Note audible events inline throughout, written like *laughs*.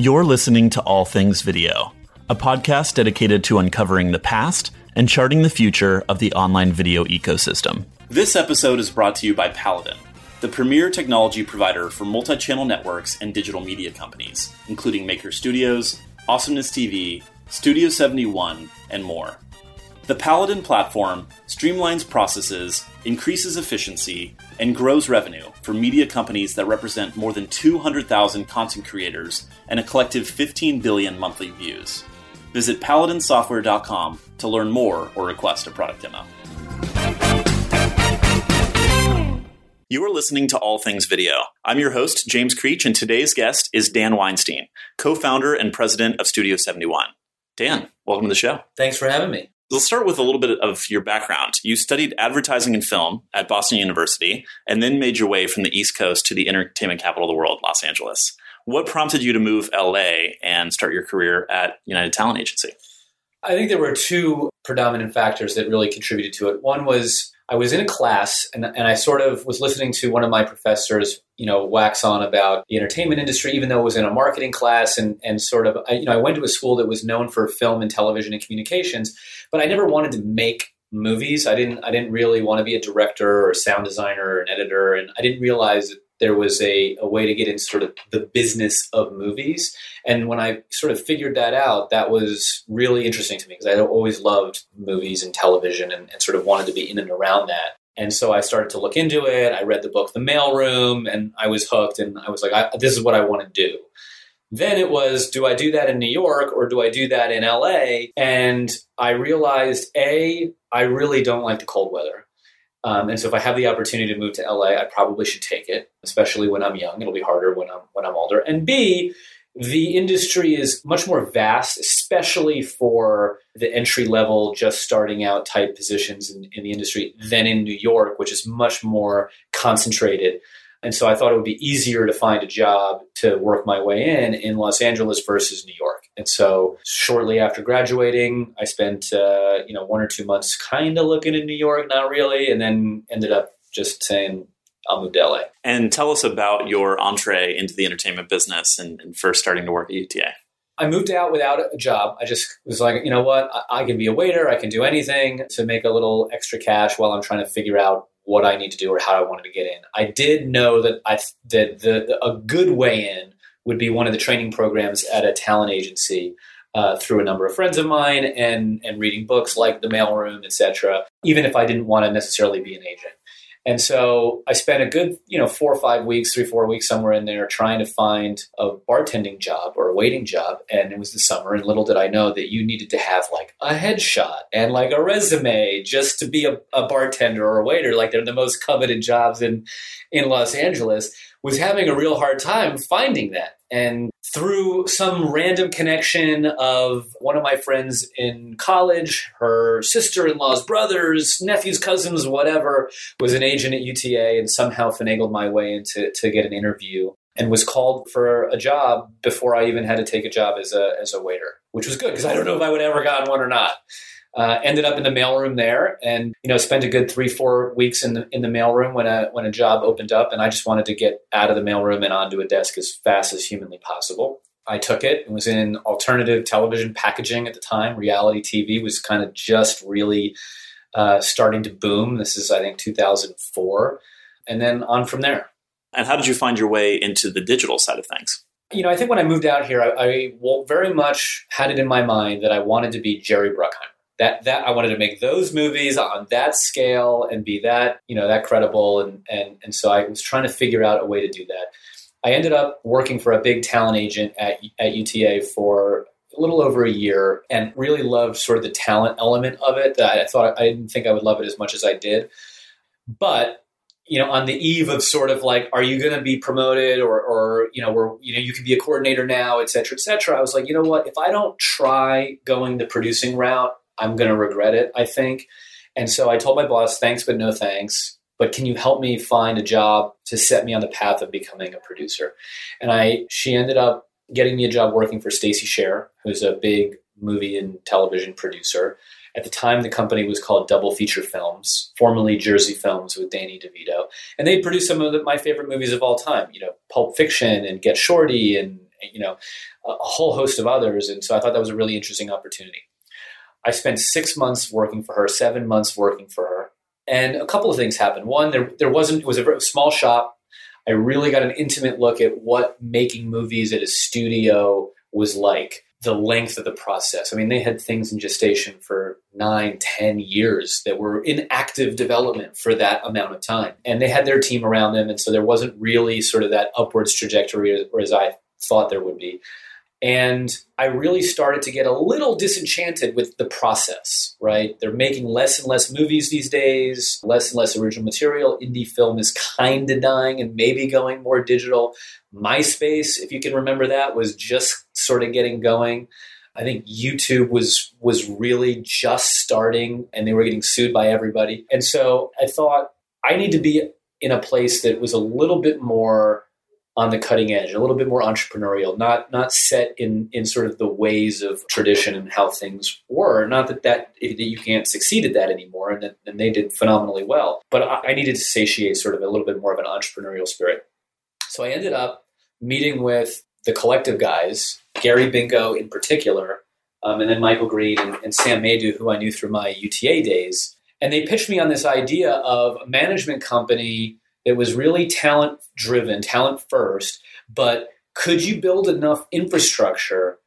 You're listening to All Things Video, a podcast dedicated to uncovering the past and charting the future of the online video ecosystem. This episode is brought to you by Paladin, the premier technology provider for multi channel networks and digital media companies, including Maker Studios, Awesomeness TV, Studio 71, and more. The Paladin platform streamlines processes, increases efficiency, and grows revenue for media companies that represent more than 200,000 content creators and a collective 15 billion monthly views. Visit paladinsoftware.com to learn more or request a product demo. You are listening to All Things Video. I'm your host, James Creech, and today's guest is Dan Weinstein, co founder and president of Studio 71. Dan, welcome to the show. Thanks for having me. Let's start with a little bit of your background. You studied advertising and film at Boston University and then made your way from the East Coast to the entertainment capital of the world, Los Angeles. What prompted you to move LA and start your career at United Talent Agency? I think there were two predominant factors that really contributed to it. One was I was in a class and, and I sort of was listening to one of my professors, you know, wax on about the entertainment industry, even though it was in a marketing class and, and sort of, I, you know, I went to a school that was known for film and television and communications, but I never wanted to make movies. I didn't, I didn't really want to be a director or a sound designer or an editor. And I didn't realize that there was a, a way to get into sort of the business of movies. And when I sort of figured that out, that was really interesting to me because I always loved movies and television and, and, sort of wanted to be in and around that. And so I started to look into it. I read the book The Mailroom and I was hooked and I was like, I, this is what I want to do. Then it was, do I do that in New York or do I do that in LA? And I realized, A, I really don't like the cold weather. Um, and so if I have the opportunity to move to LA, I probably should take it, especially when I'm young. It'll be harder when I'm when I'm older. And B, the industry is much more vast, especially for the entry level, just starting out type positions in, in the industry than in New York, which is much more concentrated. And so I thought it would be easier to find a job to work my way in in Los Angeles versus New York. And so shortly after graduating, I spent uh, you know one or two months kind of looking in New York, not really, and then ended up just saying I'll move to LA. And tell us about your entree into the entertainment business and, and first starting to work at UTA. I moved out without a job. I just was like, you know what? I, I, can be a waiter. I can do anything to make a little extra cash while I'm trying to figure out what I need to do or how I wanted to get in. I did know that I that the, the a good way in would be one of the training programs at a talent agency uh, through a number of friends of mine and and reading books like The Mailroom, etc. Even if I didn't want to necessarily be an agent. And so I spent a good, you know, four or five weeks, three, four weeks somewhere in there trying to find a bartending job or a waiting job. And it was the summer. And little did I know that you needed to have like a headshot and like a resume just to be a, a bartender or a waiter. Like they're the most coveted jobs in, in Los Angeles was having a real hard time finding that. And through some random connection of one of my friends in college, her sister in law's brothers, nephews, cousins, whatever, was an agent at UTA and somehow finagled my way into to get an interview and was called for a job before I even had to take a job as a, as a waiter, which was good because I don't know if I would ever gotten one or not. Uh, ended up in the mailroom there, and you know spent a good three four weeks in the in the mailroom when a when a job opened up, and I just wanted to get out of the mailroom and onto a desk as fast as humanly possible. I took it. It was in alternative television packaging at the time. Reality TV was kind of just really uh, starting to boom. This is I think 2004, and then on from there. And how did you find your way into the digital side of things? You know, I think when I moved out here, I, I very much had it in my mind that I wanted to be Jerry Bruckheimer that that I wanted to make those movies on that scale and be that you know that credible and and and so I was trying to figure out a way to do that. I ended up working for a big talent agent at at UTA for a little over a year and really loved sort of the talent element of it. That I thought I didn't think I would love it as much as I did, but you know, on the eve of sort of like, are you going to be promoted or, or, you know, where, you know, you can be a coordinator now, et cetera, et cetera. I was like, you know what, if I don't try going the producing route, I'm going to regret it, I think. And so I told my boss, thanks, but no thanks. But can you help me find a job to set me on the path of becoming a producer? And I, she ended up getting me a job working for Stacey Sher, who's a big movie and television producer. At the time, the company was called Double Feature Films, formerly Jersey Films with Danny DeVito. And they produced some of the, my favorite movies of all time, you know, Pulp Fiction and Get Shorty and, you know, a whole host of others. And so I thought that was a really interesting opportunity. I spent six months working for her, seven months working for her. And a couple of things happened. One, there, there wasn't, it was a very small shop. I really got an intimate look at what making movies at a studio was like the length of the process. I mean, they had things in gestation for nine, ten years that were in active development for that amount of time. And they had their team around them. And so there wasn't really sort of that upwards trajectory as I thought there would be. And I really started to get a little disenchanted with the process, right? They're making less and less movies these days, less and less original material. Indie film is kind of dying and maybe going more digital. MySpace, if you can remember that, was just sort of getting going. I think YouTube was was really just starting and they were getting sued by everybody. And so I thought I need to be in a place that was a little bit more on the cutting edge, a little bit more entrepreneurial, not not set in in sort of the ways of tradition and how things were. Not that that, that you can't succeed at that anymore, and, that, and they did phenomenally well. But I, I needed to satiate sort of a little bit more of an entrepreneurial spirit. So I ended up meeting with the collective guys, Gary Binkow in particular, um, and then Michael Green and, and Sam Maydew, who I knew through my UTA days. And they pitched me on this idea of a management company that was really talent driven, talent first, but could you build enough infrastructure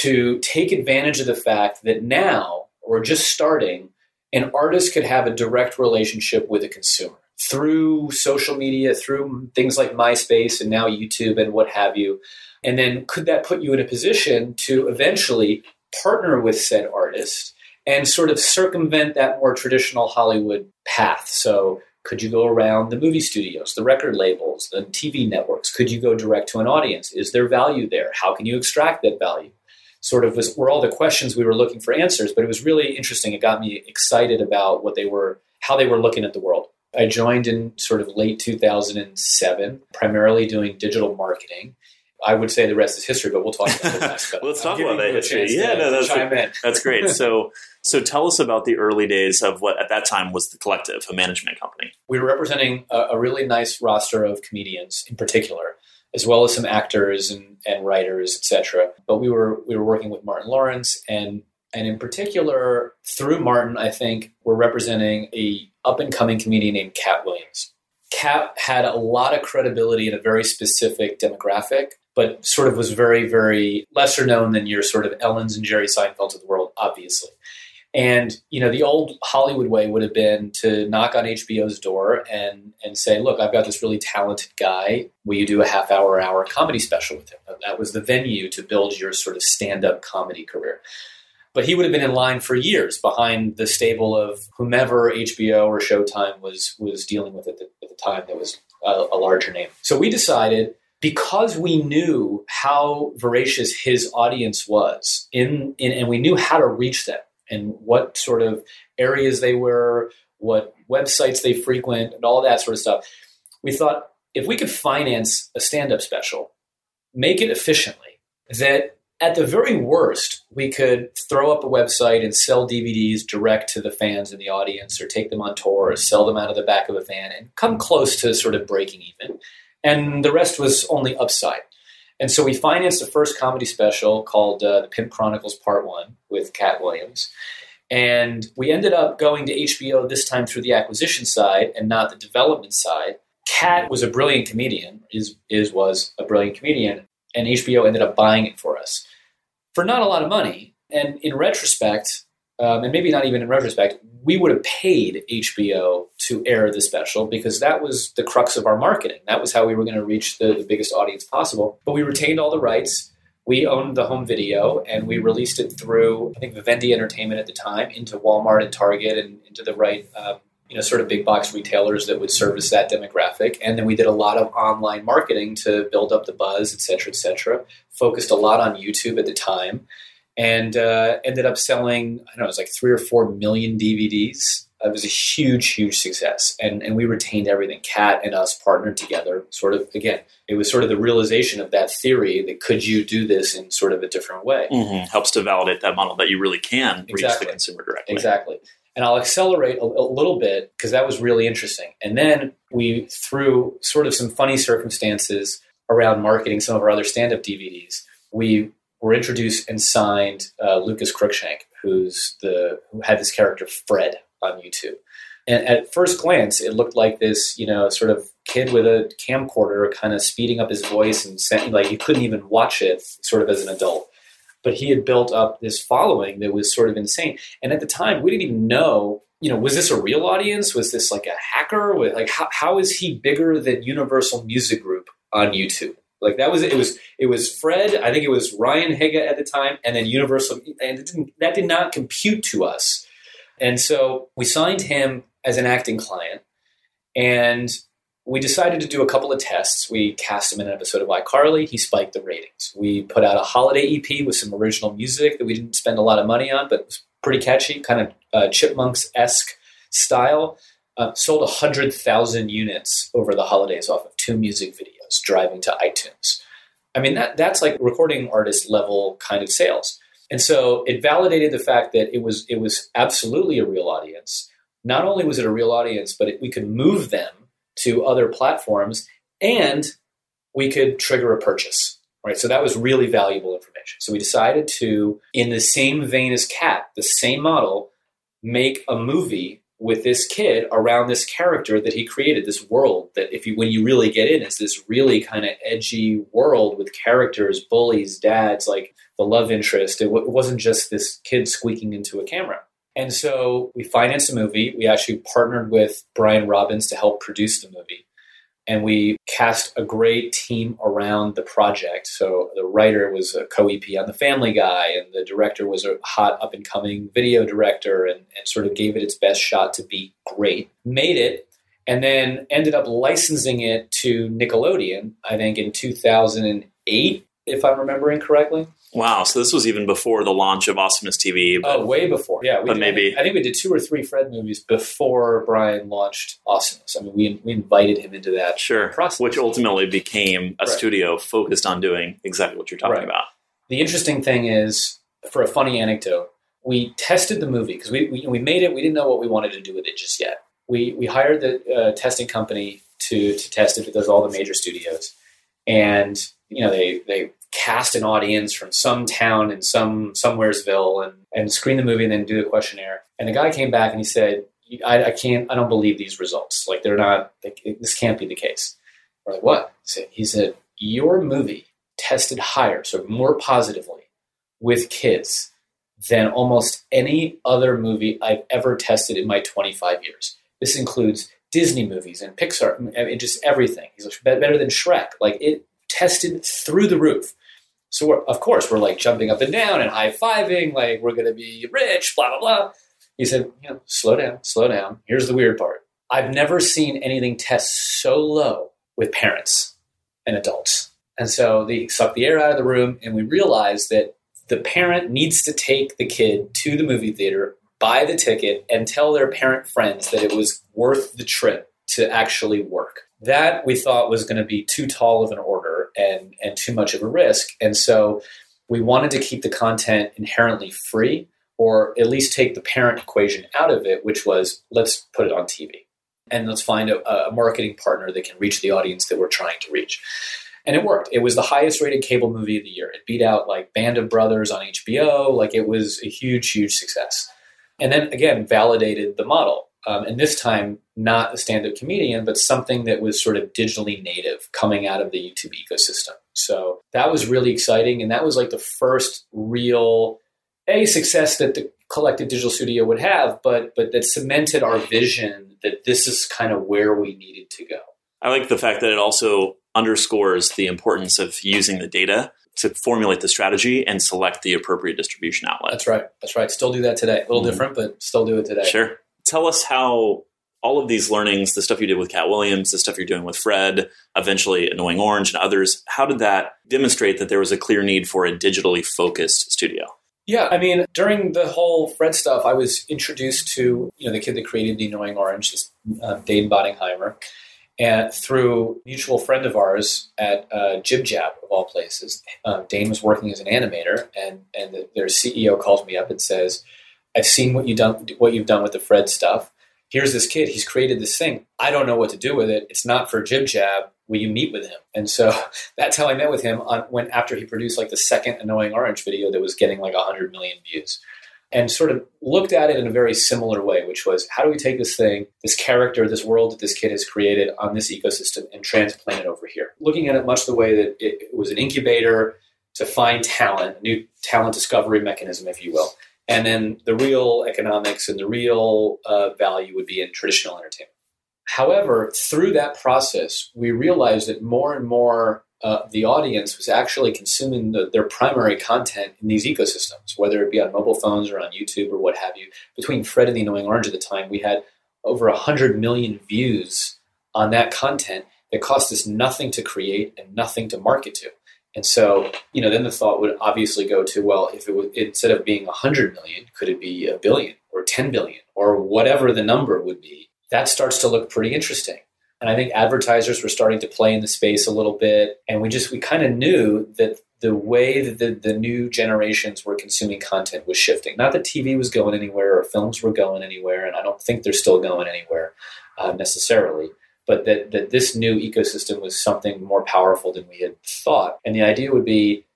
to take advantage of the fact that now, or just starting, an artist could have a direct relationship with a consumer through social media, through things like MySpace and now YouTube and what have you. And then could that put you in a position to eventually partner with said artist and sort of circumvent that more traditional Hollywood path? So could you go around the movie studios, the record labels, the TV networks? Could you go direct to an audience? Is there value there? How can you extract that value? Sort of was, were all the questions we were looking for answers, but it was really interesting. It got me excited about what they were, how they were looking at the world. I joined in sort of late 2007, primarily doing digital marketing. I would say the rest is history, but we'll talk about that. Let's *laughs* talk about that history. Yeah, no, that's, that's great. *laughs* So, so tell us about the early days of what at that time was the collective, a management company. We were representing a, a really nice roster of comedians in particular, as well as some actors and, and writers, etc. But we were we were working with Martin Lawrence and and in particular through Martin, I think we're representing a up and coming comedian named Katt Williams. Katt had a lot of credibility in a very specific demographic, but sort of was very, very lesser known than your sort of Ellens and Jerry Seinfeld of the world, obviously. And you know, the old Hollywood way would have been to knock on HBO's door and and say, "Look, I've got this really talented guy. Will you do a half hour, hour comedy special with him?" That was the venue to build your sort of stand up comedy career. But he would have been in line for years behind the stable of whomever HBO or Showtime was was dealing with at the, at the time. That was a, a larger name. So we decided because we knew how voracious his audience was in, in and we knew how to reach them and what sort of areas they were, what websites they frequent, and all that sort of stuff. We thought if we could finance a stand up special, make it efficiently, that at the very worst, we could throw up a website and sell DVDs direct to the fans in the audience, or take them on tour, or sell them out of the back of a van, and come close to sort of breaking even. And the rest was only upside. And so we financed the first comedy special called uh, The Pimp Chronicles Part One with Katt Williams. And we ended up going to HBO this time through the acquisition side and not the development side. Katt was a brilliant comedian, is, is was a brilliant comedian, and HBO ended up buying it for us for not a lot of money. And in retrospect, um, and maybe not even in retrospect, we would have paid HBO to air the special because that was the crux of our marketing. That was how we were going to reach the, the biggest audience possible. But we retained all the rights. We owned the home video and we released it through, I think, Vivendi Entertainment at the time, into Walmart and Target and into the right um, you know, sort of big box retailers that would service that demographic. And then we did a lot of online marketing to build up the buzz, et cetera, et cetera. Focused a lot on YouTube at the time and uh, ended up selling, I don't know, it was like three or four million DVDs. It was a huge, huge success. And, and we retained everything. Katt and us partnered together, sort of, again, it was sort of the realization of that theory that could you do this in sort of a different way? Mm-hmm. Helps to validate that model that you really can exactly. reach the consumer directly. Exactly. And I'll accelerate a, a little bit because that was really interesting. And then we, through sort of some funny circumstances, around marketing some of our other stand-up DVDs, we were introduced and signed uh, Lucas Cruikshank, who's the who had this character Fred on YouTube. And at first glance, it looked like this, you know, sort of kid with a camcorder, kind of speeding up his voice and saying, like you couldn't even watch it, sort of as an adult. But he had built up this following that was sort of insane. And at the time, we didn't even know, you know, was this a real audience? Was this like a hacker? Like, how, how is he bigger than Universal Music Group on YouTube? Like that was it was it was Fred. I think it was Ryan Higa at the time, and then Universal, and that did not compute to us. And so we signed him as an acting client, and we decided to do a couple of tests. We cast him in an episode of iCarly. He spiked the ratings. We put out a holiday EP with some original music that we didn't spend a lot of money on, but was pretty catchy, kind of uh, Chipmunks esque style. Uh, sold 100,000 units over the holidays off of two music videos driving to iTunes. I mean, that, that's like recording artist level kind of sales. And so it validated the fact that it was it was absolutely a real audience. Not only was it a real audience, but it, we could move them to other platforms and we could trigger a purchase. Right. So that was really valuable information. So we decided to, in the same vein as Katt, the same model, make a movie with this kid around this character that he created, this world that if you when you really get in, it's this really kind of edgy world with characters, bullies, dads, like the love interest. It, w- it wasn't just this kid squeaking into a camera. And so we financed a movie. We actually partnered with Brian Robbins to help produce the movie and we cast a great team around the project. So the writer was a co-EP on The Family Guy, and the director was a hot up and coming video director, and, and sort of gave it its best shot to be great. Made it, and then ended up licensing it to Nickelodeon. I think in 2008, if I'm remembering correctly. Wow, so this was even before the launch of Awesomeness TV. But, oh, way before. Yeah, but did, maybe I think we did two or three Fred movies before Brian launched Awesomeness. I mean, we we invited him into that sure process, which ultimately became a right. studio focused on doing exactly what you're talking right. about. The interesting thing is, for a funny anecdote, we tested the movie because we, we, we made it. We didn't know what we wanted to do with it just yet. We we hired the uh, testing company to to test it with all the major studios, and you know they they cast an audience from some town in some somewheresville and and screen the movie and then do the questionnaire. And the guy came back and he said, I, I can't, I don't believe these results. Like they're not, this can't be the case. We're like, what? He said, your movie tested higher, so more positively with kids than almost any other movie I've ever tested in my 25 years. This includes Disney movies and Pixar and just everything. He's like, better than Shrek. Like it tested through the roof. So of course we're like jumping up and down and high fiving, like we're going to be rich, blah blah blah. He said, you know, slow down, slow down. Here's the weird part. I've never seen anything test so low with parents and adults. And so they suck the air out of the room, and we realize that the parent needs to take the kid to the movie theater, buy the ticket, and tell their parent friends that it was worth the trip to actually work. That we thought was going to be too tall of an order and, and too much of a risk. And so we wanted to keep the content inherently free or at least take the parent equation out of it, which was let's put it on TV and let's find a, a, marketing partner that can reach the audience that we're trying to reach. And it worked. It was the highest rated cable movie of the year. It beat out like Band of Brothers on HBO. Like it was a huge, huge success. And then again, validated the model. Um, and this time, not a stand up comedian, but something that was sort of digitally native coming out of the YouTube ecosystem. So that was really exciting. And that was like the first real a success that the collective digital studio would have, but but that cemented our vision that this is kind of where we needed to go. I like the fact that it also underscores the importance of using the data to formulate the strategy and select the appropriate distribution outlet. That's right. That's right. Still do that today. A little mm-hmm. different, but still do it today. Sure. Tell us how all of these learnings, the stuff you did with Katt Williams, the stuff you're doing with Fred, eventually Annoying Orange and others, how did that demonstrate that there was a clear need for a digitally focused studio? Yeah, I mean, during the whole Fred stuff, I was introduced to you know the kid that created the Annoying Orange, uh, Dane Boedigheimer, and through a mutual friend of ours at uh, Jib Jab of all places. Um, Dane was working as an animator, and and the, their CEO calls me up and says, "I've seen what you done what you've done with the Fred stuff. Here's this kid, he's created this thing. I don't know what to do with it. It's not for Jib Jab. Will you meet with him? And so *laughs* that's how I met with him on, when after he produced like the second Annoying Orange video that was getting like 100 million views. And sort of looked at it in a very similar way, which was how do we take this thing, this character, this world that this kid has created on this ecosystem and transplant it over here? Looking at it much the way that it, it was an incubator to find talent, new talent discovery mechanism, if you will and then the real economics and the real uh, value would be in traditional entertainment. However, through that process, we realized that more and more uh, the audience was actually consuming the, their primary content in these ecosystems, whether it be on mobile phones or on YouTube or what have you. Between Fred and the Annoying Orange at the time, we had over 100 million views on that content that cost us nothing to create and nothing to market to. And so, you know, then the thought would obviously go to, well, if it was instead of being 100 million, could it be a billion or 10 billion or whatever the number would be? That starts to look pretty interesting. And I think advertisers were starting to play in the space a little bit. And we just, we kind of knew that the way that the, the new generations were consuming content was shifting. Not that TV was going anywhere or films were going anywhere. And I don't think they're still going anywhere uh, necessarily but that, that this new ecosystem was something more powerful than we had thought. And the idea would be,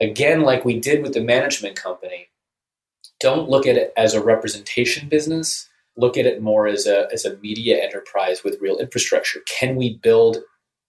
again, like we did with the management company, don't look at it as a representation business. Look at it more as a, as a media enterprise with real infrastructure. Can we build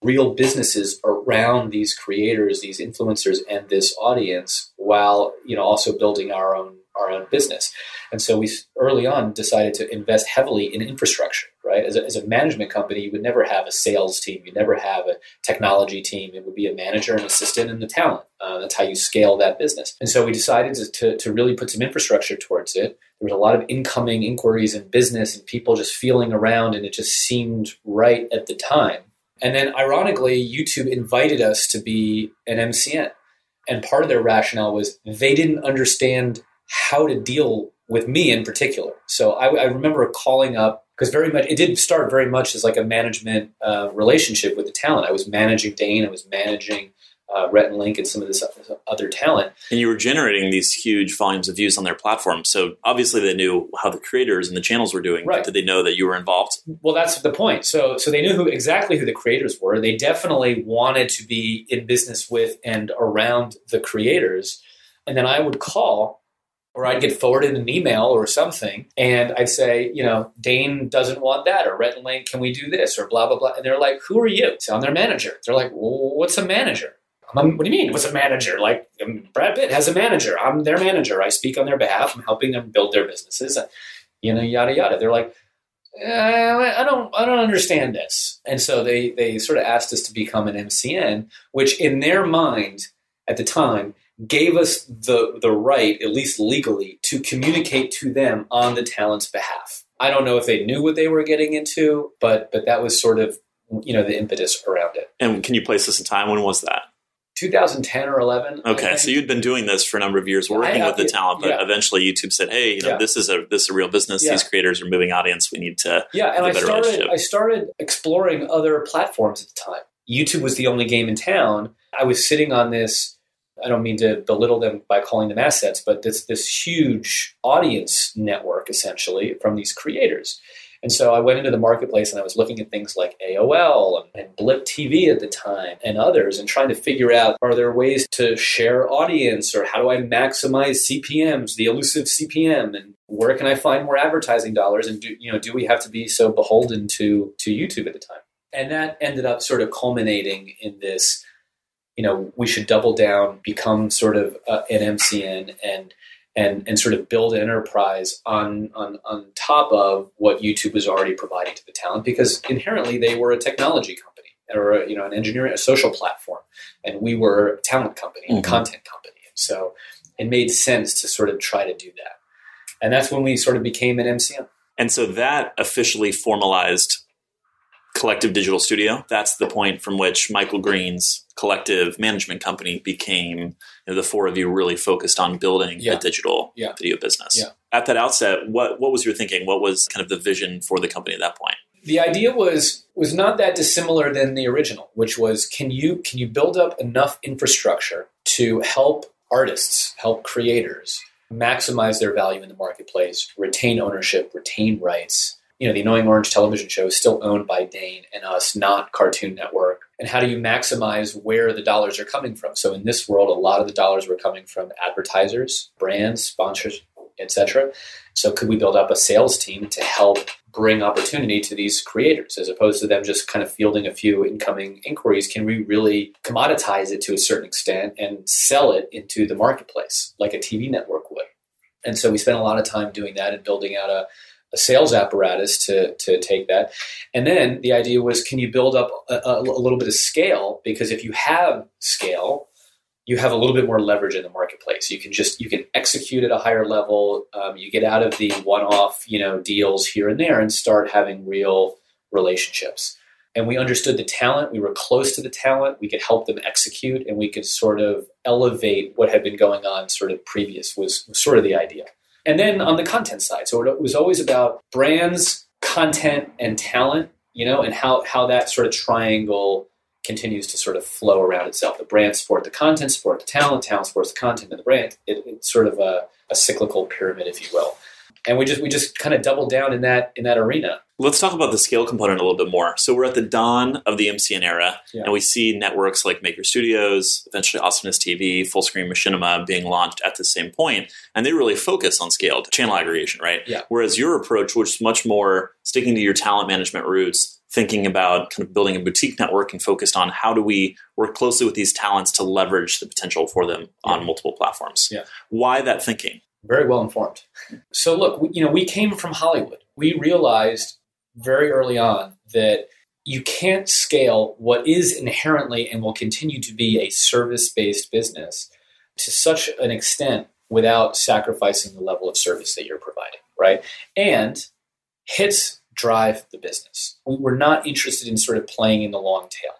real businesses around these creators, these influencers, and this audience, while you know also building our own our own business. And so we early on decided to invest heavily in infrastructure. Right, as a, as a management company, you would never have a sales team, you never have a technology team. It would be a manager, an assistant, and the talent. Uh, that's how you scale that business. And so we decided to, to, to really put some infrastructure towards it. There was a lot of incoming inquiries in business and people just feeling around, and it just seemed right at the time. And then, ironically, YouTube invited us to be an MCN. And part of their rationale was they didn't understand how to deal with me in particular. So I, I remember calling up because very much it did start very much as like a management uh, relationship with the talent. I was managing Dane, I was managing uh, Rhett and Link and some of this other talent. And you were generating these huge volumes of views on their platform. So obviously they knew how the creators and the channels were doing. Right. Did they know that you were involved? Well, that's the point. So so they knew who exactly who the creators were. They definitely wanted to be in business with and around the creators. And then I would call or I'd get forwarded an email or something, and I'd say, you know, Dane doesn't want that, or Rhett and Link, can we do this, or blah blah blah. And they're like, "Who are you?" So I'm their manager. They're like, well, "What's a manager?" I'm, what do you mean? What's a manager? Like um, Brad Pitt has a manager. I'm their manager. I speak on their behalf. I'm helping them build their businesses. You know, yada yada. They're like, uh, I don't, I don't understand this. And so they they sort of asked us to become an MCN, which in their mind at the time gave us the, the right, at least legally, to communicate to them on the talent's behalf. I don't know if they knew what they were getting into, but but that was sort of you know the impetus around it. And can you place this in time? When was that? 2010 or 11. Okay, so you'd been doing this for a number of years, working with the talent, but yeah. eventually YouTube said, "Hey, you know, yeah. this is a this is a real business. These creators are moving audience. We need to yeah." And I started I started exploring other platforms at the time. YouTube was the only game in town. I was sitting on this I don't mean to belittle them by calling them assets, but this this huge audience network essentially from these creators. And so I went into the marketplace and I was looking at things like AOL and, and, Blip TV at the time and others and trying to figure out are there ways to share audience or how do I maximize CPMs, the elusive CPM, and where can I find more advertising dollars? And do, you know, do we have to be so beholden to, to YouTube at the time? And that ended up sort of culminating in this you know, we should double down, become sort of uh, an MCN, and and and sort of build an enterprise on on on top of what YouTube was already providing to the talent, because inherently they were a technology company or a, you know an engineering a social platform, and we were a talent company, mm-hmm. a content company, and so it made sense to sort of try to do that, and that's when we sort of became an MCN. And so that officially formalized Collective Digital Studio. That's the point from which Michael Green's collective management company became you know, the four of you really focused on building yeah. a digital yeah. video business. Yeah. At that outset, what what was your thinking? What was kind of the vision for the company at that point? The idea was was not that dissimilar than the original, which was can you can you build up enough infrastructure to help artists, help creators maximize their value in the marketplace, retain ownership, retain rights, you know, the Annoying Orange television show is still owned by Dane and us, not Cartoon Network. And how do you maximize where the dollars are coming from? So in this world, a lot of the dollars were coming from advertisers, brands, sponsors, etc. So could we build up a sales team to help bring opportunity to these creators as opposed to them just kind of fielding a few incoming inquiries? Can we really commoditize it to a certain extent and sell it into the marketplace like a TV network would? And so we spent a lot of time doing that and building out a, a sales apparatus to, to take that. And then the idea was can you build up a, a, a little bit of scale? Because if you have scale, you have a little bit more leverage in the marketplace. You can just you can execute at a higher level. Um, you get out of the one-off you know deals here and there and start having real relationships. And we understood the talent. We were close to the talent. We could help them execute, and we could sort of elevate what had been going on sort of previous was, was sort of the idea. And then on the content side, so it was always about brands, content, and talent. You know, and how how that sort of triangle continues to sort of flow around itself. The brand support the content, support the talent, talent supports the content and the brand. It, it's sort of a, a cyclical pyramid, if you will. And we just we just kind of doubled down in that in that arena. Let's talk about the scale component a little bit more. So we're at the dawn of the MCN era, yeah. and we see networks like Maker Studios, eventually Awesomeness TV, Fullscreen Machinima being launched at the same point, and they really focus on scaled channel aggregation, right? Yeah. Whereas your approach was much more sticking to your talent management roots, thinking about kind of building a boutique network and focused on how do we work closely with these talents to leverage the potential for them yeah. on multiple platforms. Yeah. Why that thinking? Very well informed. So look, we, you know, we came from Hollywood. We realized very early on that you can't scale what is inherently and will continue to be a service-based business to such an extent without sacrificing the level of service that you're providing, right? And hits drive the business. We were not interested in sort of playing in the long tail.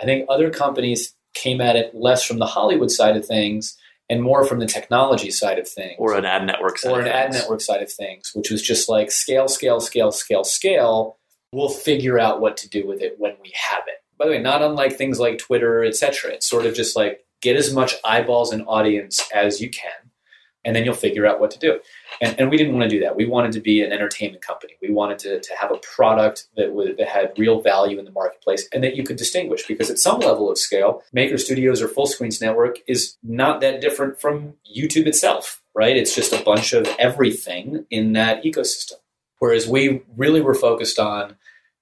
I think other companies came at it less from the Hollywood side of things and more from the technology side of things. Or an ad network side Or an ad network side of things, which was just like scale, scale, scale, scale, scale. We'll figure out what to do with it when we have it. By the way, not unlike things like Twitter, etc. It's sort of just like get as much eyeballs and audience as you can and then you'll figure out what to do. And, and we didn't want to do that. We wanted to be an entertainment company. We wanted to, to have a product that, would, that had real value in the marketplace and that you could distinguish because at some level of scale, Maker Studios or Fullscreen's Network is not that different from YouTube itself, right? It's just a bunch of everything in that ecosystem. Whereas we really were focused on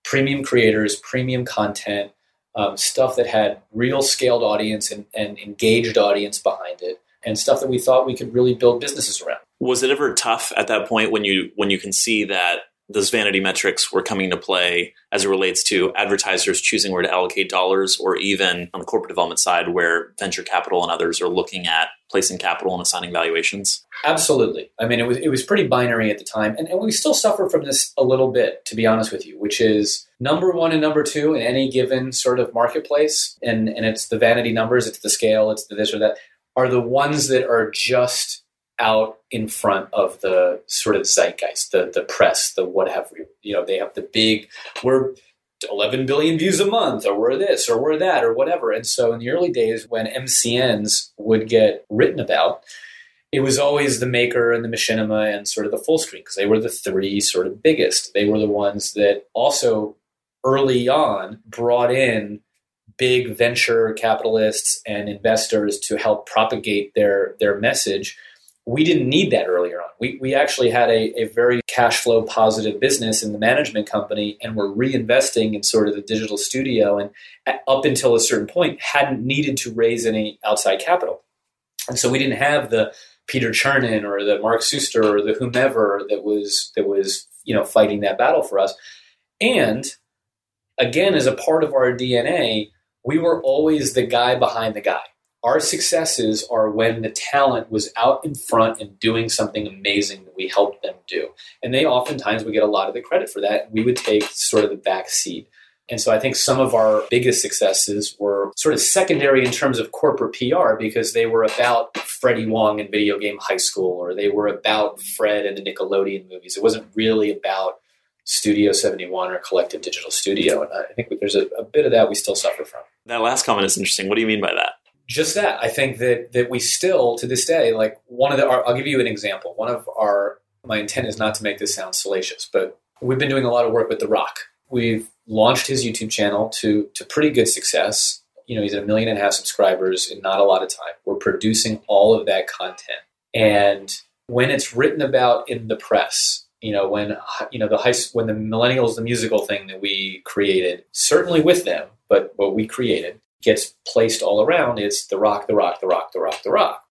premium creators, premium content, um, stuff that had real scaled audience and, and engaged audience behind it and stuff that we thought we could really build businesses around. Was it ever tough at that point when you when you can see that those vanity metrics were coming to play as it relates to advertisers choosing where to allocate dollars, or even on the corporate development side where venture capital and others are looking at placing capital and assigning valuations? Absolutely. I mean, it was it was pretty binary at the time, and, and we still suffer from this a little bit, to be honest with you, which is number one and number two in any given sort of marketplace, and and it's the vanity numbers, it's the scale, it's the this or that are the ones that are just out in front of the sort of zeitgeist, the the press, the what have you. You know, they have the big we're 11 billion views a month, or we're this, or we're that, or whatever. And so in the early days, when MCNs would get written about, it was always the Maker and the Machinima and sort of the Fullscreen because they were the three sort of biggest. They were the ones that also early on brought in big venture capitalists and investors to help propagate their their message. We didn't need that earlier on. We, we actually had a, a very cash flow positive business in the management company and were reinvesting in sort of the digital studio and up until a certain point hadn't needed to raise any outside capital. And so we didn't have the Peter Chernin or the Mark Suster or the whomever that was that was you know fighting that battle for us. And again, as a part of our DNA, we were always the guy behind the guy. Our successes are when the talent was out in front and doing something amazing that we helped them do. And they oftentimes would get a lot of the credit for that. We would take sort of the back seat. And so I think some of our biggest successes were sort of secondary in terms of corporate PR because they were about Freddie Wong in Video Game High School or they were about Fred and the Nickelodeon movies. It wasn't really about Studio 71 or Collective Digital Studio. And I think there's a, a bit of that we still suffer from. That last comment is interesting. What do you mean by that? Just that. I think that that we still, to this day, like one of the. I'll give you an example. One of our. My intent is not to make this sound salacious, but we've been doing a lot of work with The Rock. We've launched his YouTube channel to to pretty good success. You know, he's at a million and a half subscribers in not a lot of time. We're producing all of that content. And when it's written about in the press, you know, when you know the high when the millennials the musical thing that we created, certainly with them, but what we created gets placed all around is the rock, the rock, the rock, the rock, the rock.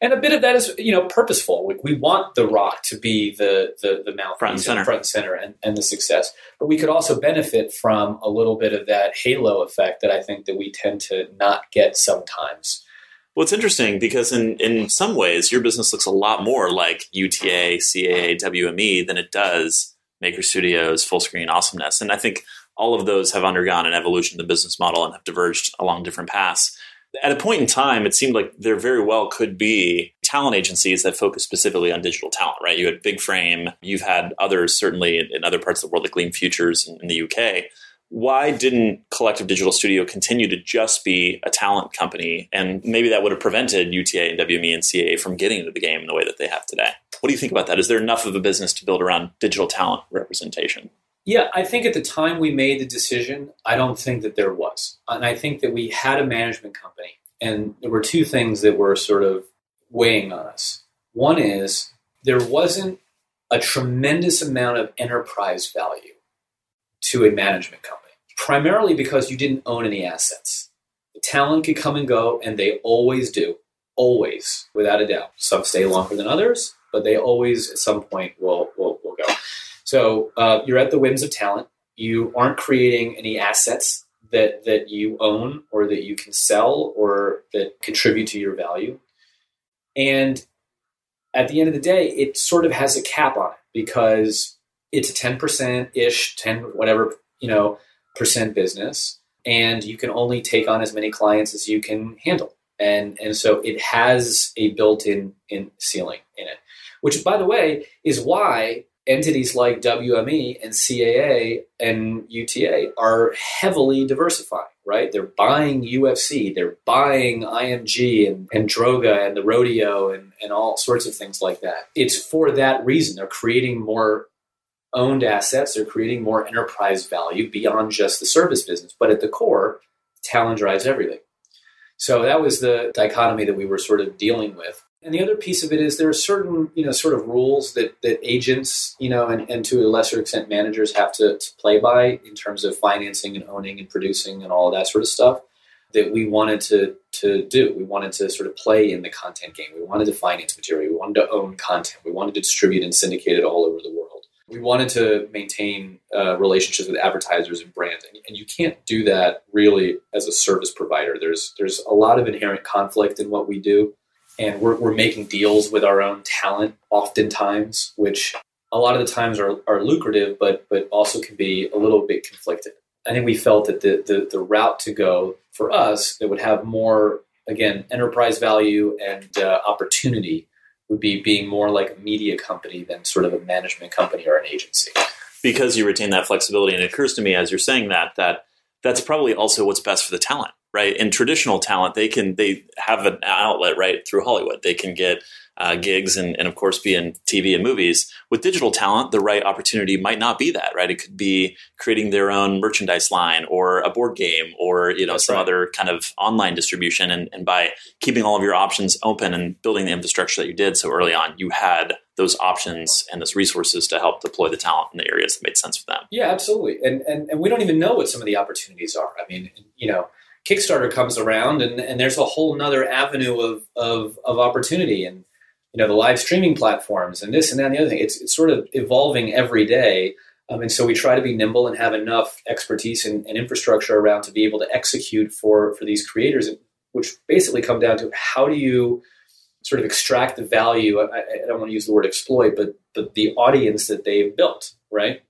And a bit of that is, you know, purposeful. We, we want the rock to be the the, the mouthpiece, front and center, front and, center and, and the success. But we could also benefit from a little bit of that halo effect that I think that we tend to not get sometimes. Well, it's interesting because in, in some ways, your business looks a lot more like UTA, CAA, WME than it does Maker Studios, Fullscreen, Awesomeness. And I think all of those have undergone an evolution of the business model and have diverged along different paths. At a point in time, it seemed like there very well could be talent agencies that focus specifically on digital talent, right? You had Big Frame, you've had others certainly in, other parts of the world, like Gleam Futures in the UK. Why didn't Collective Digital Studio continue to just be a talent company? And maybe that would have prevented UTA and WME and CAA from getting into the game in the way that they have today. What do you think about that? Is there enough of a business to build around digital talent representation? Yeah, I think at the time we made the decision, I don't think that there was. And I think that we had a management company, and there were two things that were sort of weighing on us. One is there wasn't a tremendous amount of enterprise value to a management company, primarily because you didn't own any assets. The talent could come and go, and they always do, always, without a doubt. Some stay longer than others, but they always, at some point, will, will, will go. So uh, you're at the whims of talent. You aren't creating any assets that that you own or that you can sell or that contribute to your value. And at the end of the day, it sort of has a cap on it because it's a 10% ish, 10 whatever, you know, percent business and you can only take on as many clients as you can handle. And and so it has a built-in in ceiling in it. Which by the way is why entities like WME and CAA and UTA are heavily diversifying, right? They're buying UFC, they're buying IMG and, and Droga and the rodeo and, and all sorts of things like that. It's for that reason. They're creating more owned assets, they're creating more enterprise value beyond just the service business. But at the core, talent drives everything. So that was the dichotomy that we were sort of dealing with. And the other piece of it is there are certain, you know, sort of rules that, that agents, you know, and, and to a lesser extent managers have to, to play by in terms of financing and owning and producing and all that sort of stuff that we wanted to to do. We wanted to sort of play in the content game. We wanted to finance material. We wanted to own content. We wanted to distribute and syndicate it all over the world. We wanted to maintain uh, relationships with advertisers and brands, and, and you can't do that really as a service provider. There's there's a lot of inherent conflict in what we do and we're, we're making deals with our own talent oftentimes, which a lot of the times are, are lucrative, but but also can be a little bit conflicted. I think we felt that the, the, the route to go for us that would have more again enterprise value and uh, opportunity would be being more like a media company than sort of a management company or an agency. Because you retain that flexibility, and it occurs to me as you're saying that that that's probably also what's best for the talent right? In traditional talent, they can they have an outlet right through Hollywood. They can get uh, gigs and, and of course be in TV and movies. With digital talent, the right opportunity might not be that, right? It could be creating their own merchandise line or a board game or you know That's some right. other kind of online distribution. And, and by keeping all of your options open and building the infrastructure that you did so early on, you had those options and those resources to help deploy the talent in the areas that made sense for them. Yeah, absolutely. And and, and we don't even know what some of the opportunities are. I mean, you know Kickstarter comes around and, and there's a whole nother avenue of, of, of opportunity and you know the live streaming platforms and this and that and the other thing. It's, it's sort of evolving every day. Um, and so we try to be nimble and have enough expertise and, and, infrastructure around to be able to execute for, for these creators, which basically come down to how do you sort of extract the value. I, I don't want to use the word exploit, but, but the audience that they've built, right?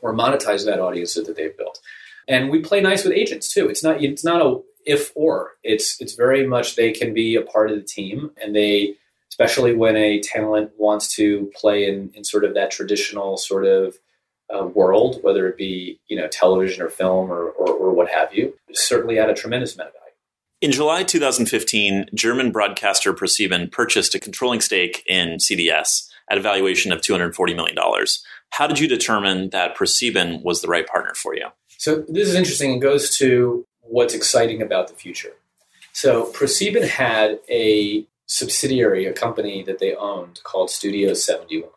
Or monetize that audience that they've built and we play nice with agents too. It's not it's not a if or. It's it's very much they can be a part of the team, and they especially when a talent wants to play in in sort of that traditional sort of uh, world, whether it be you know television or film or, or, or what have you, certainly add a tremendous amount of value. In July 2015, German broadcaster ProSieben purchased a controlling stake in CDS at a valuation of $240 million. How did you determine that ProSieben was the right partner for you? So this is interesting. It goes to what's exciting about the future. So ProSieben had a subsidiary, a company that they owned called Studio 71.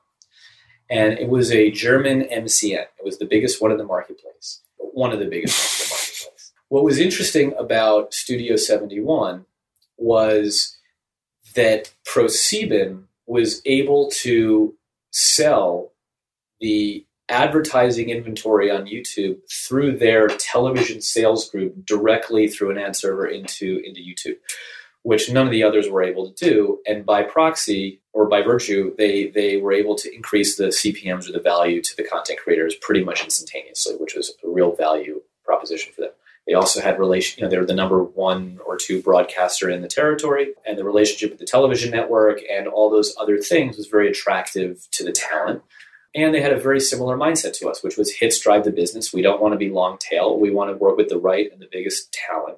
And it was a German MCN. It was the biggest one in the marketplace, one of the biggest in the marketplace. What was interesting about Studio 71 was that ProSieben was able to sell the advertising inventory on YouTube through their television sales group directly through an ad server into, into YouTube, which none of the others were able to do. And by proxy or by virtue, they, they were able to increase the CPMs or the value to the content creators pretty much instantaneously, which was a real value proposition for them. They also had relation, you know, they were the number one or two broadcaster in the territory, and the relationship with the television network and all those other things was very attractive to the talent. And they had a very similar mindset to us, which was hits drive the business. We don't want to be long tail. We want to work with the right and the biggest talent.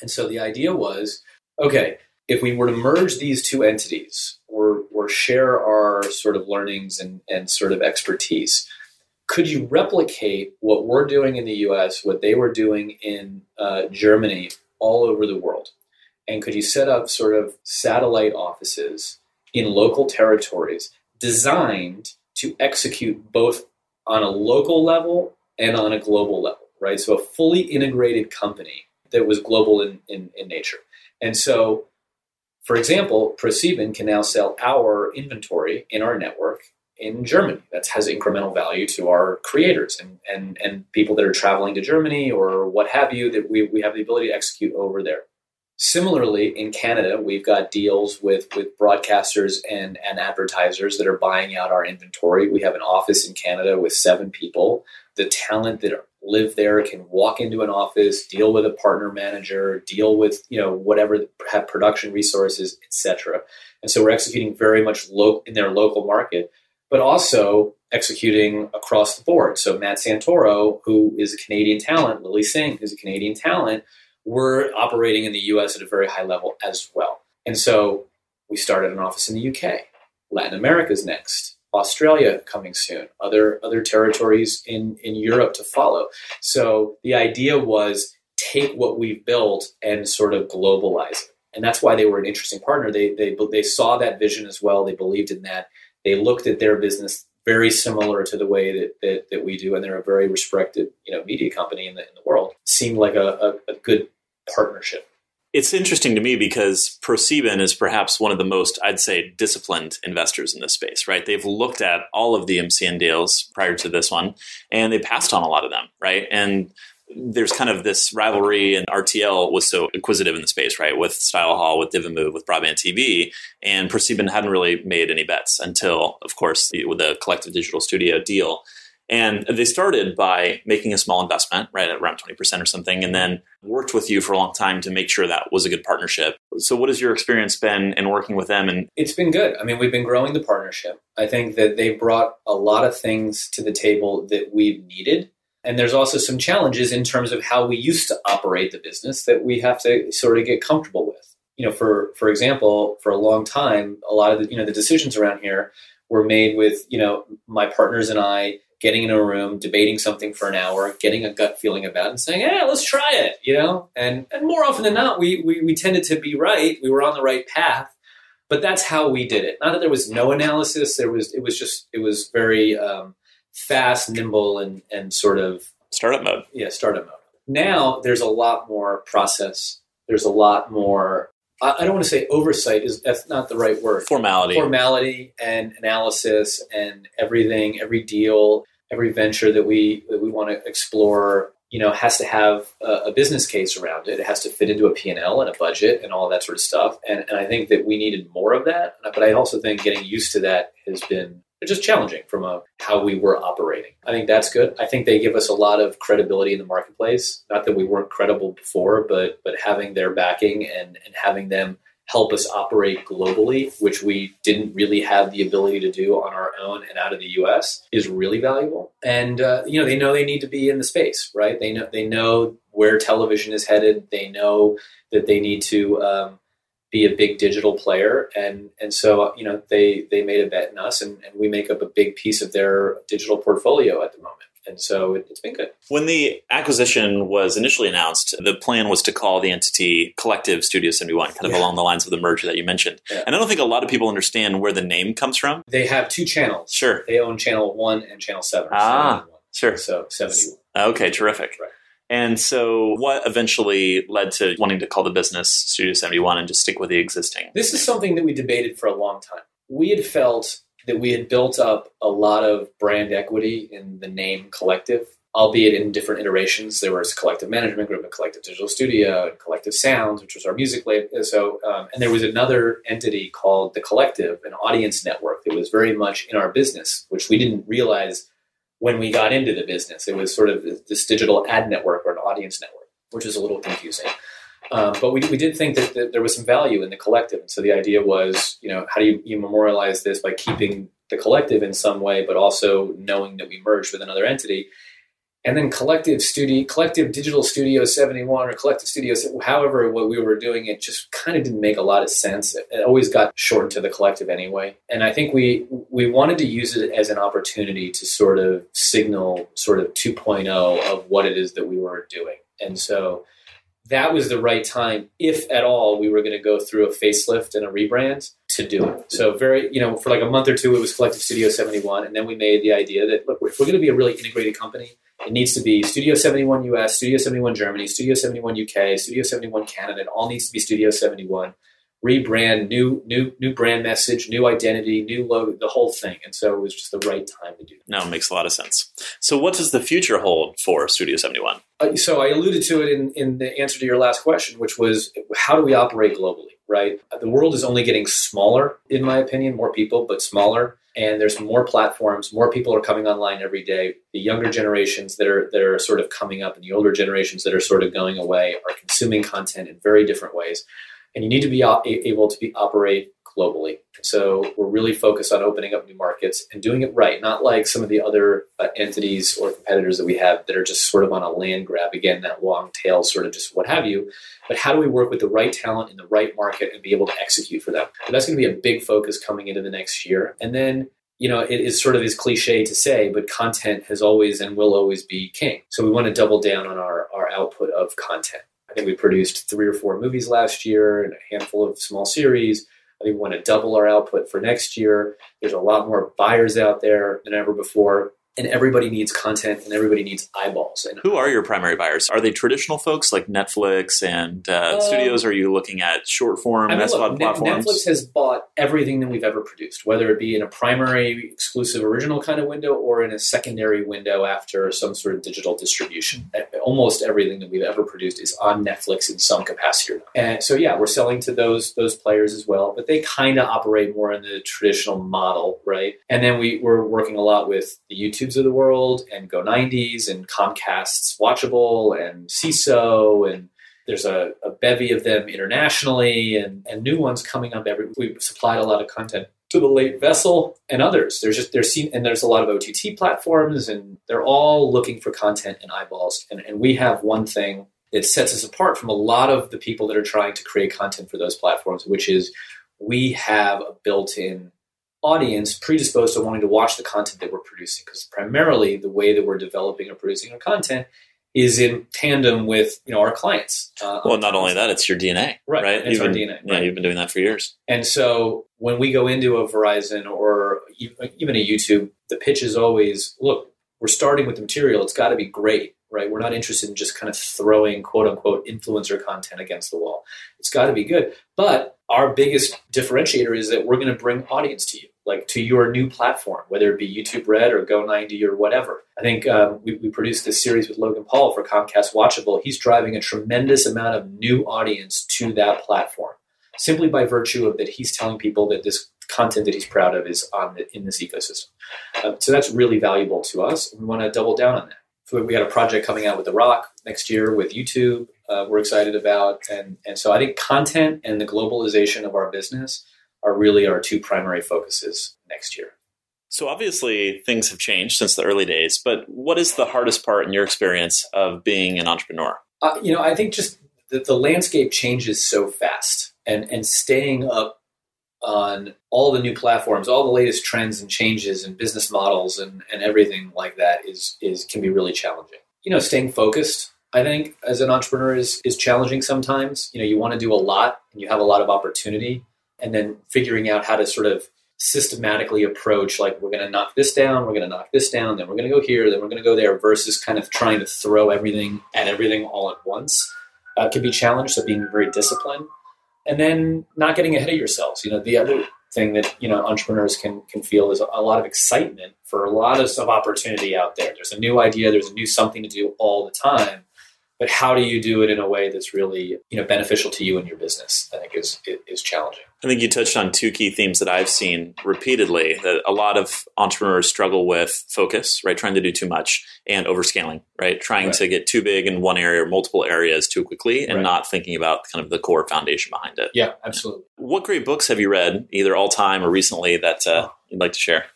And so the idea was okay, if we were to merge these two entities or, or share our sort of learnings and, and sort of expertise, could you replicate what we're doing in the US, what they were doing in uh, Germany, all over the world? And could you set up sort of satellite offices in local territories designed to execute both on a local level and on a global level, right? So a fully integrated company that was global in, in, in nature. And so, for example, ProSieben can now sell our inventory in our network in Germany. That has incremental value to our creators and, and, and people that are traveling to Germany or what have you that we, we have the ability to execute over there. Similarly, in Canada, we've got deals with, with broadcasters and, and advertisers that are buying out our inventory. We have an office in Canada with seven people. The talent that live there can walk into an office, deal with a partner manager, deal with you know whatever have production resources, etc. And so we're executing very much lo- in their local market, but also executing across the board. So Matt Santoro, who is a Canadian talent, Lilly Singh, who's a Canadian talent we're operating in the US at a very high level as well. And so we started an office in the UK. Latin America is next. Australia coming soon. Other other territories in in Europe to follow. So the idea was take what we've built and sort of globalize it. And that's why they were an interesting partner. They they they saw that vision as well. They believed in that. They looked at their business very similar to the way that, that, that we do, and they're a very respected, you know, media company in the, in the world. Seemed like a, a, a good partnership. It's interesting to me because ProSieben is perhaps one of the most, I'd say, disciplined investors in this space, right? They've looked at all of the MCN deals prior to this one and they passed on a lot of them, right? And there's kind of this rivalry, and RTL was so inquisitive in the space, right? With StyleHaul, with Divimove, with Broadband TV, and ProSieben hadn't really made any bets until, of course, the, with the collective digital studio deal. And they started by making a small investment, right, at around 20% or something, and then worked with you for a long time to make sure that was a good partnership. So, what has your experience been in working with them? And it's been good. I mean, we've been growing the partnership. I think that they brought a lot of things to the table that we've needed. And there's also some challenges in terms of how we used to operate the business that we have to sort of get comfortable with. You know, for for example, for a long time, a lot of the you know the decisions around here were made with you know my partners and I getting in a room, debating something for an hour, getting a gut feeling about it, and saying, "Yeah, let's try it," you know. And and more often than not, we, we we tended to be right. We were on the right path, but that's how we did it. Not that there was no analysis. There was. It was just. It was very um, fast, nimble, and and sort of startup mode. Yeah, startup mode. Now there's a lot more process. There's a lot more I don't want to say oversight is that's not the right word. Formality. Formality and analysis and everything, every deal, every venture that we that we want to explore, you know, has to have a, a business case around it. It has to fit into a P&L and a budget and all that sort of stuff. And, and I think that we needed more of that. But I also think getting used to that has been just challenging from a, how we were operating. I think that's good. I think they give us a lot of credibility in the marketplace. Not that we weren't credible before, but but having their backing and, and having them help us operate globally, which we didn't really have the ability to do on our own and out of the U.S., is really valuable. And uh, you know, they know they need to be in the space, right? They know they know where television is headed. They know that they need to um, be a big digital player and and so you know they they made a bet in us and, and we make up a big piece of their digital portfolio at the moment and so it, has been good. When the acquisition was initially announced, the plan was to call the entity Collective Studio 71, kind of yeah. along the lines of the merger that you mentioned. Yeah. And I don't think a lot of people understand where the name comes from. They have two channels. Sure. They own channel one and channel seven. Ah, sure. So 71. Okay, terrific. Right. And so, what eventually led to wanting to call the business Studio 71 and just stick with the existing? This is something that we debated for a long time. We had felt that we had built up a lot of brand equity in the name Collective, albeit in different iterations. There was Collective Management Group and Collective Digital Studio and Collective Sounds, which was our music label. So, um, and there was another entity called the Collective, an audience network that was very much in our business, which we didn't realize when we got into the business. It was sort of this digital ad network or an audience network, which is a little confusing. Um, but we, we did think that, that, there was some value in the collective. And so the idea was, you know, how do you, you memorialize this by keeping the collective in some way, but also knowing that we merged with another entity. And then collective studio, collective digital studio 71 or collective studio, however, what we were doing, it just kind of didn't make a lot of sense. It always got shortened to the collective anyway. And I think we, we wanted to use it as an opportunity to sort of signal sort of 2.0 of what it is that we were doing. And so, that was the right time, if at all, we were going to go through a facelift and a rebrand to do it. So very, you know, for like a month or two, it was Collective Studio 71, and then we made the idea that look, if we're going to be a really integrated company, it needs to be Studio 71 US, Studio 71 Germany, Studio 71 UK, Studio 71 Canada. It all needs to be Studio 71 rebrand, new new new brand message, new identity, new logo, the whole thing. And so it was just the right time to do that. No, it makes a lot of sense. So what does the future hold for Studio 71? Uh, so I alluded to it in, in the answer to your last question, which was how do we operate globally, right? The world is only getting smaller, in my opinion, more people, but smaller. And there's more platforms, more people are coming online every day. The younger generations that are that are sort of coming up and the older generations that are sort of going away are consuming content in very different ways and you need to be able to be operate globally. So we're really focused on opening up new markets and doing it right, not like some of the other uh, entities or competitors that we have that are just sort of on a land grab. Again, that long tail, sort of just what have you. But how do we work with the right talent in the right market and be able to execute for them? But that's going to be a big focus coming into the next year. And then you know, it is sort of is cliche to say, but content has always and will always be king. So we want to double down on our, our output of content. I think we produced three or four movies last year and a handful of small series. I think we want to double our output for next year. There's a lot more buyers out there than ever before and everybody needs content and everybody needs eyeballs. And who are your primary buyers? Are they traditional folks like Netflix and uh, um, studios? Are you looking at short form I mean, look, platforms? Netflix has bought everything that we've ever produced, whether it be in a primary exclusive original kind of window or in a secondary window after some sort of digital distribution. Almost everything that we've ever produced is on Netflix in some capacity. And so, yeah, we're selling to those those players as well, but they kind of operate more in the traditional model, right? And then we, we're working a lot with the YouTube YouTubes of the world and Go 90s and Comcast's Watchable and Seeso and there's a, a, bevy of them internationally and, and new ones coming up every we've supplied a lot of content to the late vessel and others. There's just there's seen and there's a lot of ott platforms and they're all looking for content and eyeballs. And, and we have one thing that sets us apart from a lot of the people that are trying to create content for those platforms which is we have a built-in audience predisposed to wanting to watch the content that we're producing because primarily the way that we're developing or producing our content is in tandem with you know our clients. Uh, well, not only that, it's your DNA, right? right? It's our DNA. Yeah, you've been doing that for years. And so when we go into a Verizon or even a YouTube, the pitch is always, look, we're starting with the material. It's got to be great, right? We're not interested in just kind of throwing quote unquote influencer content against the wall. It's got to be good, but our biggest differentiator is that we're going to bring audience to you, like to your new platform, whether it be YouTube Red or Go90 or whatever. I think um, we, we, produced this series with Logan Paul for Comcast Watchable. He's driving a tremendous amount of new audience to that platform simply by virtue of that he's telling people that this content that he's proud of is on the, in this ecosystem. Uh, so that's really valuable to us. We want to double down on that. So we got a project coming out with The Rock next year with YouTube uh, we're excited about. And, and so I think content and the globalization of our business are really our two primary focuses next year. So obviously things have changed since the early days, but what is the hardest part in your experience of being an entrepreneur? Uh, you know, I think just the, the landscape changes so fast and and staying up on all the new platforms, all the latest trends and changes and business models and, and everything like that is is can be really challenging. You know, staying focused, I think, as an entrepreneur is is challenging sometimes. You know, you want to do a lot and you have a lot of opportunity, and then figuring out how to sort of systematically approach like we're going to knock this down we're going to knock this down then we're going to go here then we're going to go there versus kind of trying to throw everything at everything all at once uh, can be challenged so being very disciplined and then not getting ahead of yourselves. You know the other thing that you know entrepreneurs can can feel is a lot of excitement for a lot of, of opportunity out there. There's a new idea there's a new something to do all the time but how do you do it in a way that's really you know beneficial to you and your business i think is is challenging. I think you touched on two key themes that i've seen repeatedly that a lot of entrepreneurs struggle with focus right? Trying to do too much and overscaling right? Trying right. to get too big in one area or multiple areas too quickly and right. not thinking about kind of the core foundation behind it. Yeah absolutely. What great books have you read either all time or recently that uh, you'd like to share?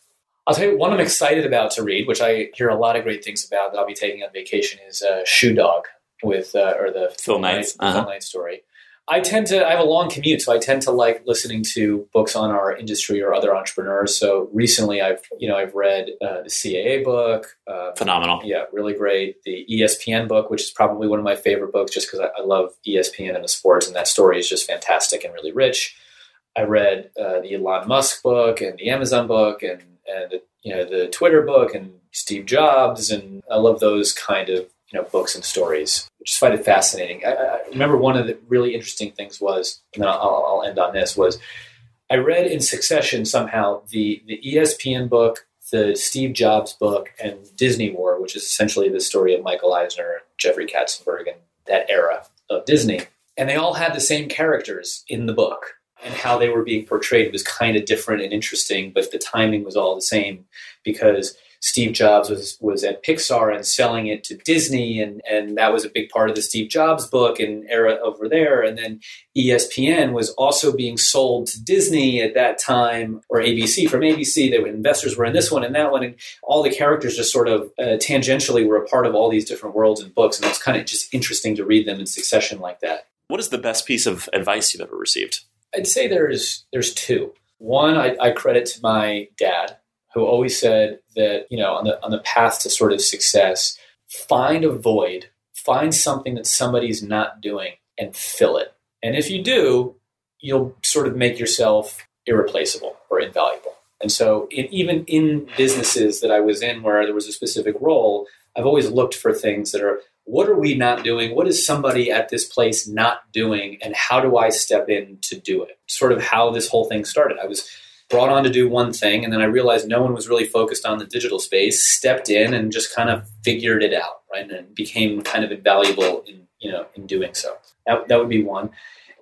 I'll tell you one I'm excited about to read, which I hear a lot of great things about that I'll be taking on vacation, is uh, Shoe Dog with uh, or the Phil Knight, uh-huh. Phil Knight story. I tend to I have a long commute, so I tend to like listening to books on our industry or other entrepreneurs. So recently, I've you know I've read uh, the CAA book, uh, phenomenal, yeah, really great. The ESPN book, which is probably one of my favorite books, just because I, I, love ESPN and the sports, and that story is just fantastic and really rich. I read uh, the Elon Musk book and the Amazon book and and you know the Twitter book and Steve Jobs, and I love those kind of you know books and stories. Just find it fascinating. I, I, remember one of the really interesting things was, and then I'll, I'll end on this was, I read in succession somehow the the ESPN book, the Steve Jobs book, and Disney War, which is essentially the story of Michael Eisner and Jeffrey Katzenberg and that era of Disney, and they all had the same characters in the book. And how they were being portrayed was kind of different and interesting, but the timing was all the same because Steve Jobs was was at Pixar and selling it to Disney, and and that was a big part of the Steve Jobs book and era over there. And then ESPN was also being sold to Disney at that time, or ABC from ABC. They were, investors were in this one and that one, and all the characters just sort of uh, tangentially were a part of all these different worlds and books, and it's kind of just interesting to read them in succession like that. What is the best piece of advice you've ever received? I'd say there's there's two. One I, I credit to my dad who always said that you know on the on the path to sort of success, find a void, find something that somebody's not doing, and fill it. And if you do, you'll sort of make yourself irreplaceable or invaluable. And so, even in businesses that I was in where there was a specific role, I've always looked for things that are what are we not doing? What is somebody at this place not doing? And how do I step in to do it? Sort of how this whole thing started. I was brought on to do one thing, and then I realized no one was really focused on the digital space. Stepped in and just kind of figured it out, right, and became kind of invaluable in you know in doing so. That that would be one,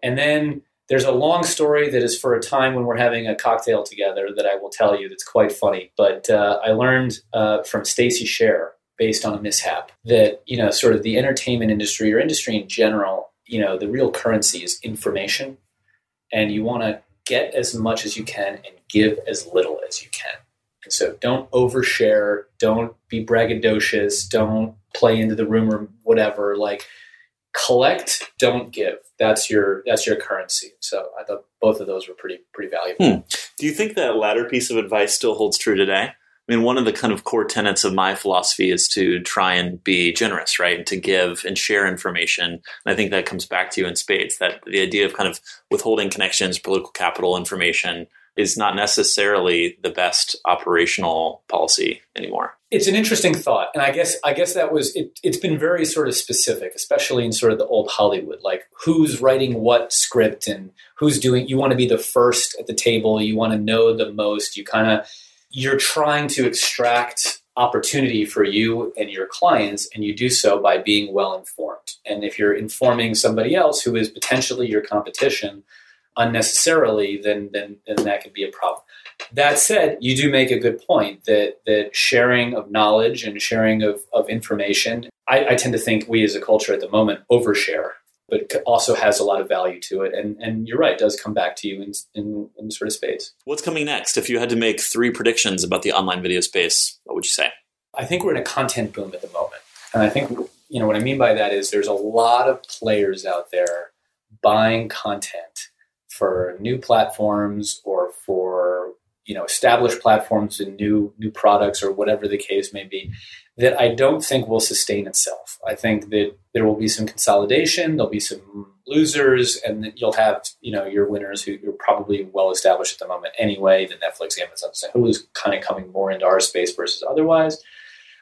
and then there's a long story that is for a time when we're having a cocktail together that I will tell you that's quite funny. But uh, I learned uh, from Stacey Sher based on a mishap that you know sort of the entertainment industry or industry in general, you know, the real currency is information, and you want to get as much as you can and give as little as you can. And so don't overshare, don't be braggadocious, don't play into the rumor, whatever. Like collect, don't give. That's your that's your currency. So I thought both of those were pretty pretty valuable. Hmm. Do you think that latter piece of advice still holds true today? I mean, one of the kind of core tenets of my philosophy is to try and be generous, right? And to give and share information. And I think that comes back to you in spades that the idea of kind of withholding connections, political capital, information is not necessarily the best operational policy anymore. It's an interesting thought, and I guess I guess that was it, it's been very sort of specific, especially in sort of the old Hollywood, like who's writing what script and who's doing. You want to be the first at the table. You want to know the most. You kind of you're trying to extract opportunity for you and your clients, and you do so by being well informed. And if you're informing somebody else who is potentially your competition unnecessarily, then then then that could be a problem. That said, you do make a good point that that sharing of knowledge and sharing of, of information, I, I tend to think we as a culture at the moment overshare but also has a lot of value to it. And and you're right, it does come back to you in, in, in sort of space. What's coming next? If you had to make three predictions about the online video space, what would you say? I think we're in a content boom at the moment. And I think, you know, what I mean by that is there's a lot of players out there buying content for new platforms or for you know established platforms and new new products or whatever the case may be that I don't think will sustain itself. I think that there will be some consolidation, there'll be some losers, and you'll have you know your winners who are probably well established at the moment anyway. The Netflix, Amazon, who is kind of coming more into our space versus otherwise.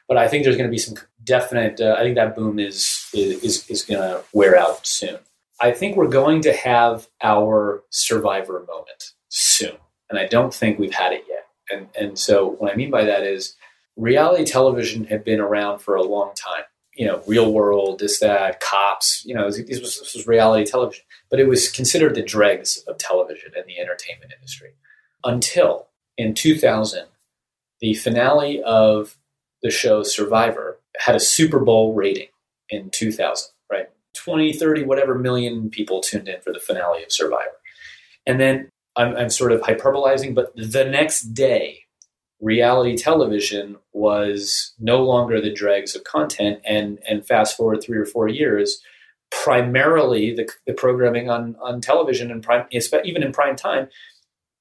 But I think there's going to be some definite. Uh, I think that boom is is is going to wear out soon. I think we're going to have our survivor moment soon, and I don't think we've had it yet. And and so what I mean by that is reality television had been around for a long time. You know, real world, this, that, cops. You know, this was, this was reality television, but it was considered the dregs of television and the entertainment industry until in 2000, the finale of the show Survivor had a Super Bowl rating in 2000. Right, 20, 30, whatever million people tuned in for the finale of Survivor, and then I'm, I'm sort of hyperbolizing, but the next day reality television was no longer the dregs of content. And and fast forward three or four years primarily the, the programming on on television and prime even in prime time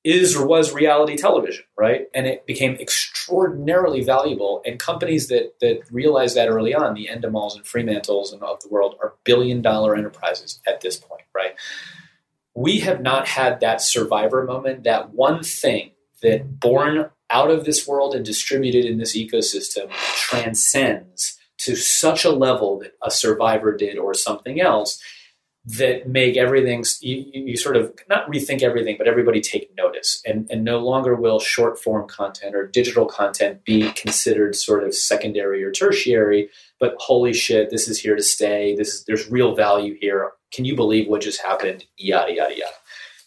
is or was reality television right? And it became extraordinarily valuable. And companies that that realized that early on the Endemols and fremantles and of the world are billion dollar enterprises at this point right? We have not had that survivor moment that one thing that born out of this world and distributed in this ecosystem transcends to such a level that a survivor did or something else that make everything you, you, sort of not rethink everything but everybody take notice. And, and no longer will short form content or digital content be considered sort of secondary or tertiary but holy shit this is here to stay. This is there's real value here. Can you believe what just happened? Yada yada yada.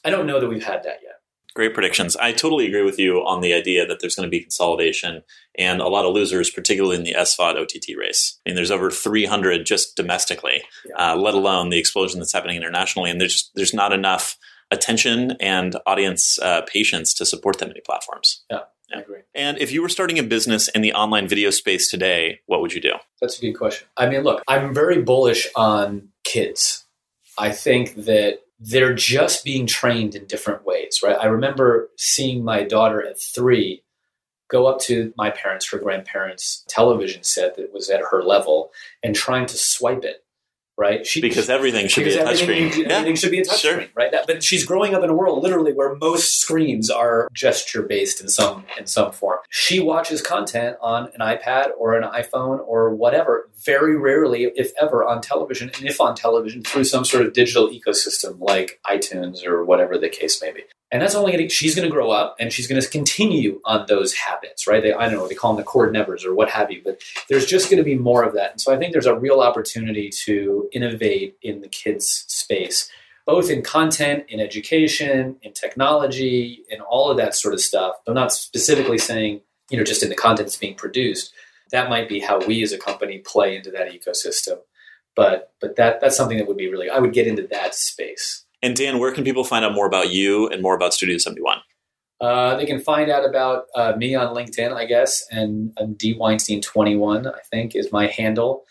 I don't know that we've had that yet Great predictions. I totally agree with you on the idea that there's going to be consolidation and a lot of losers, particularly in the SVOD OTT race. I mean, there's over 300 just domestically, yeah. uh, let alone the explosion that's happening internationally. And there's just, there's not enough attention and audience uh, patience to support that many platforms. Yeah. I agree. And if you were starting a business in the online video space today, what would you do? That's a good question. I mean, look, I'm very bullish on kids. I think that they're just being trained in different ways, right? I remember seeing my daughter at three go up to my parents, her grandparents' television set that was at her level and trying to swipe it right? She, because everything should because be a touchscreen. Everything, yeah. everything should be a touchscreen, sure. right? That, but she's growing up in a world literally where most screens are gesture based in some in some form. She watches content on an iPad or an iPhone or whatever. Very rarely, if ever, on television, and if on television, through some sort of digital ecosystem like iTunes or whatever the case may be. And that's only to, she's going to grow up and she's going to continue on those habits, right? They, I don't know, they call them the cord nevers or what have you, but there's just going to be more of that. And so I think there's a real opportunity to innovate in the kids space, both in content, in education, in technology, in all of that sort of stuff. I'm not specifically saying, you know, just in the content that's being produced. That might be how we as a company play into that ecosystem. But, but that, that's something that would be really, I would get into that space. And Dan, where can people find out more about you and more about Studio 71? Uh, they can find out about uh, me on LinkedIn, I guess, and um, D Weinstein 21, I think, is my handle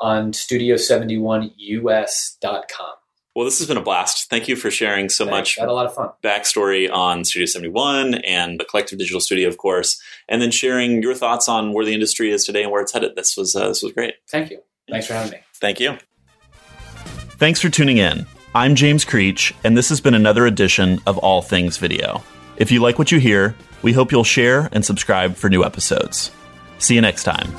on studio71us.com. Well, this has been a blast. Thank you for sharing so Thanks. much. Had a lot of fun. Backstory on Studio 71 and the Collective Digital Studio, of course, and then sharing your thoughts on where the industry is today and where it's headed. This was uh, this was great. Thank you. Thanks for having me. Thank you. Thanks for tuning in. I'm James Creech, and this has been another edition of All Things Video. If you like what you hear, we hope you'll share and subscribe for new episodes. See you next time.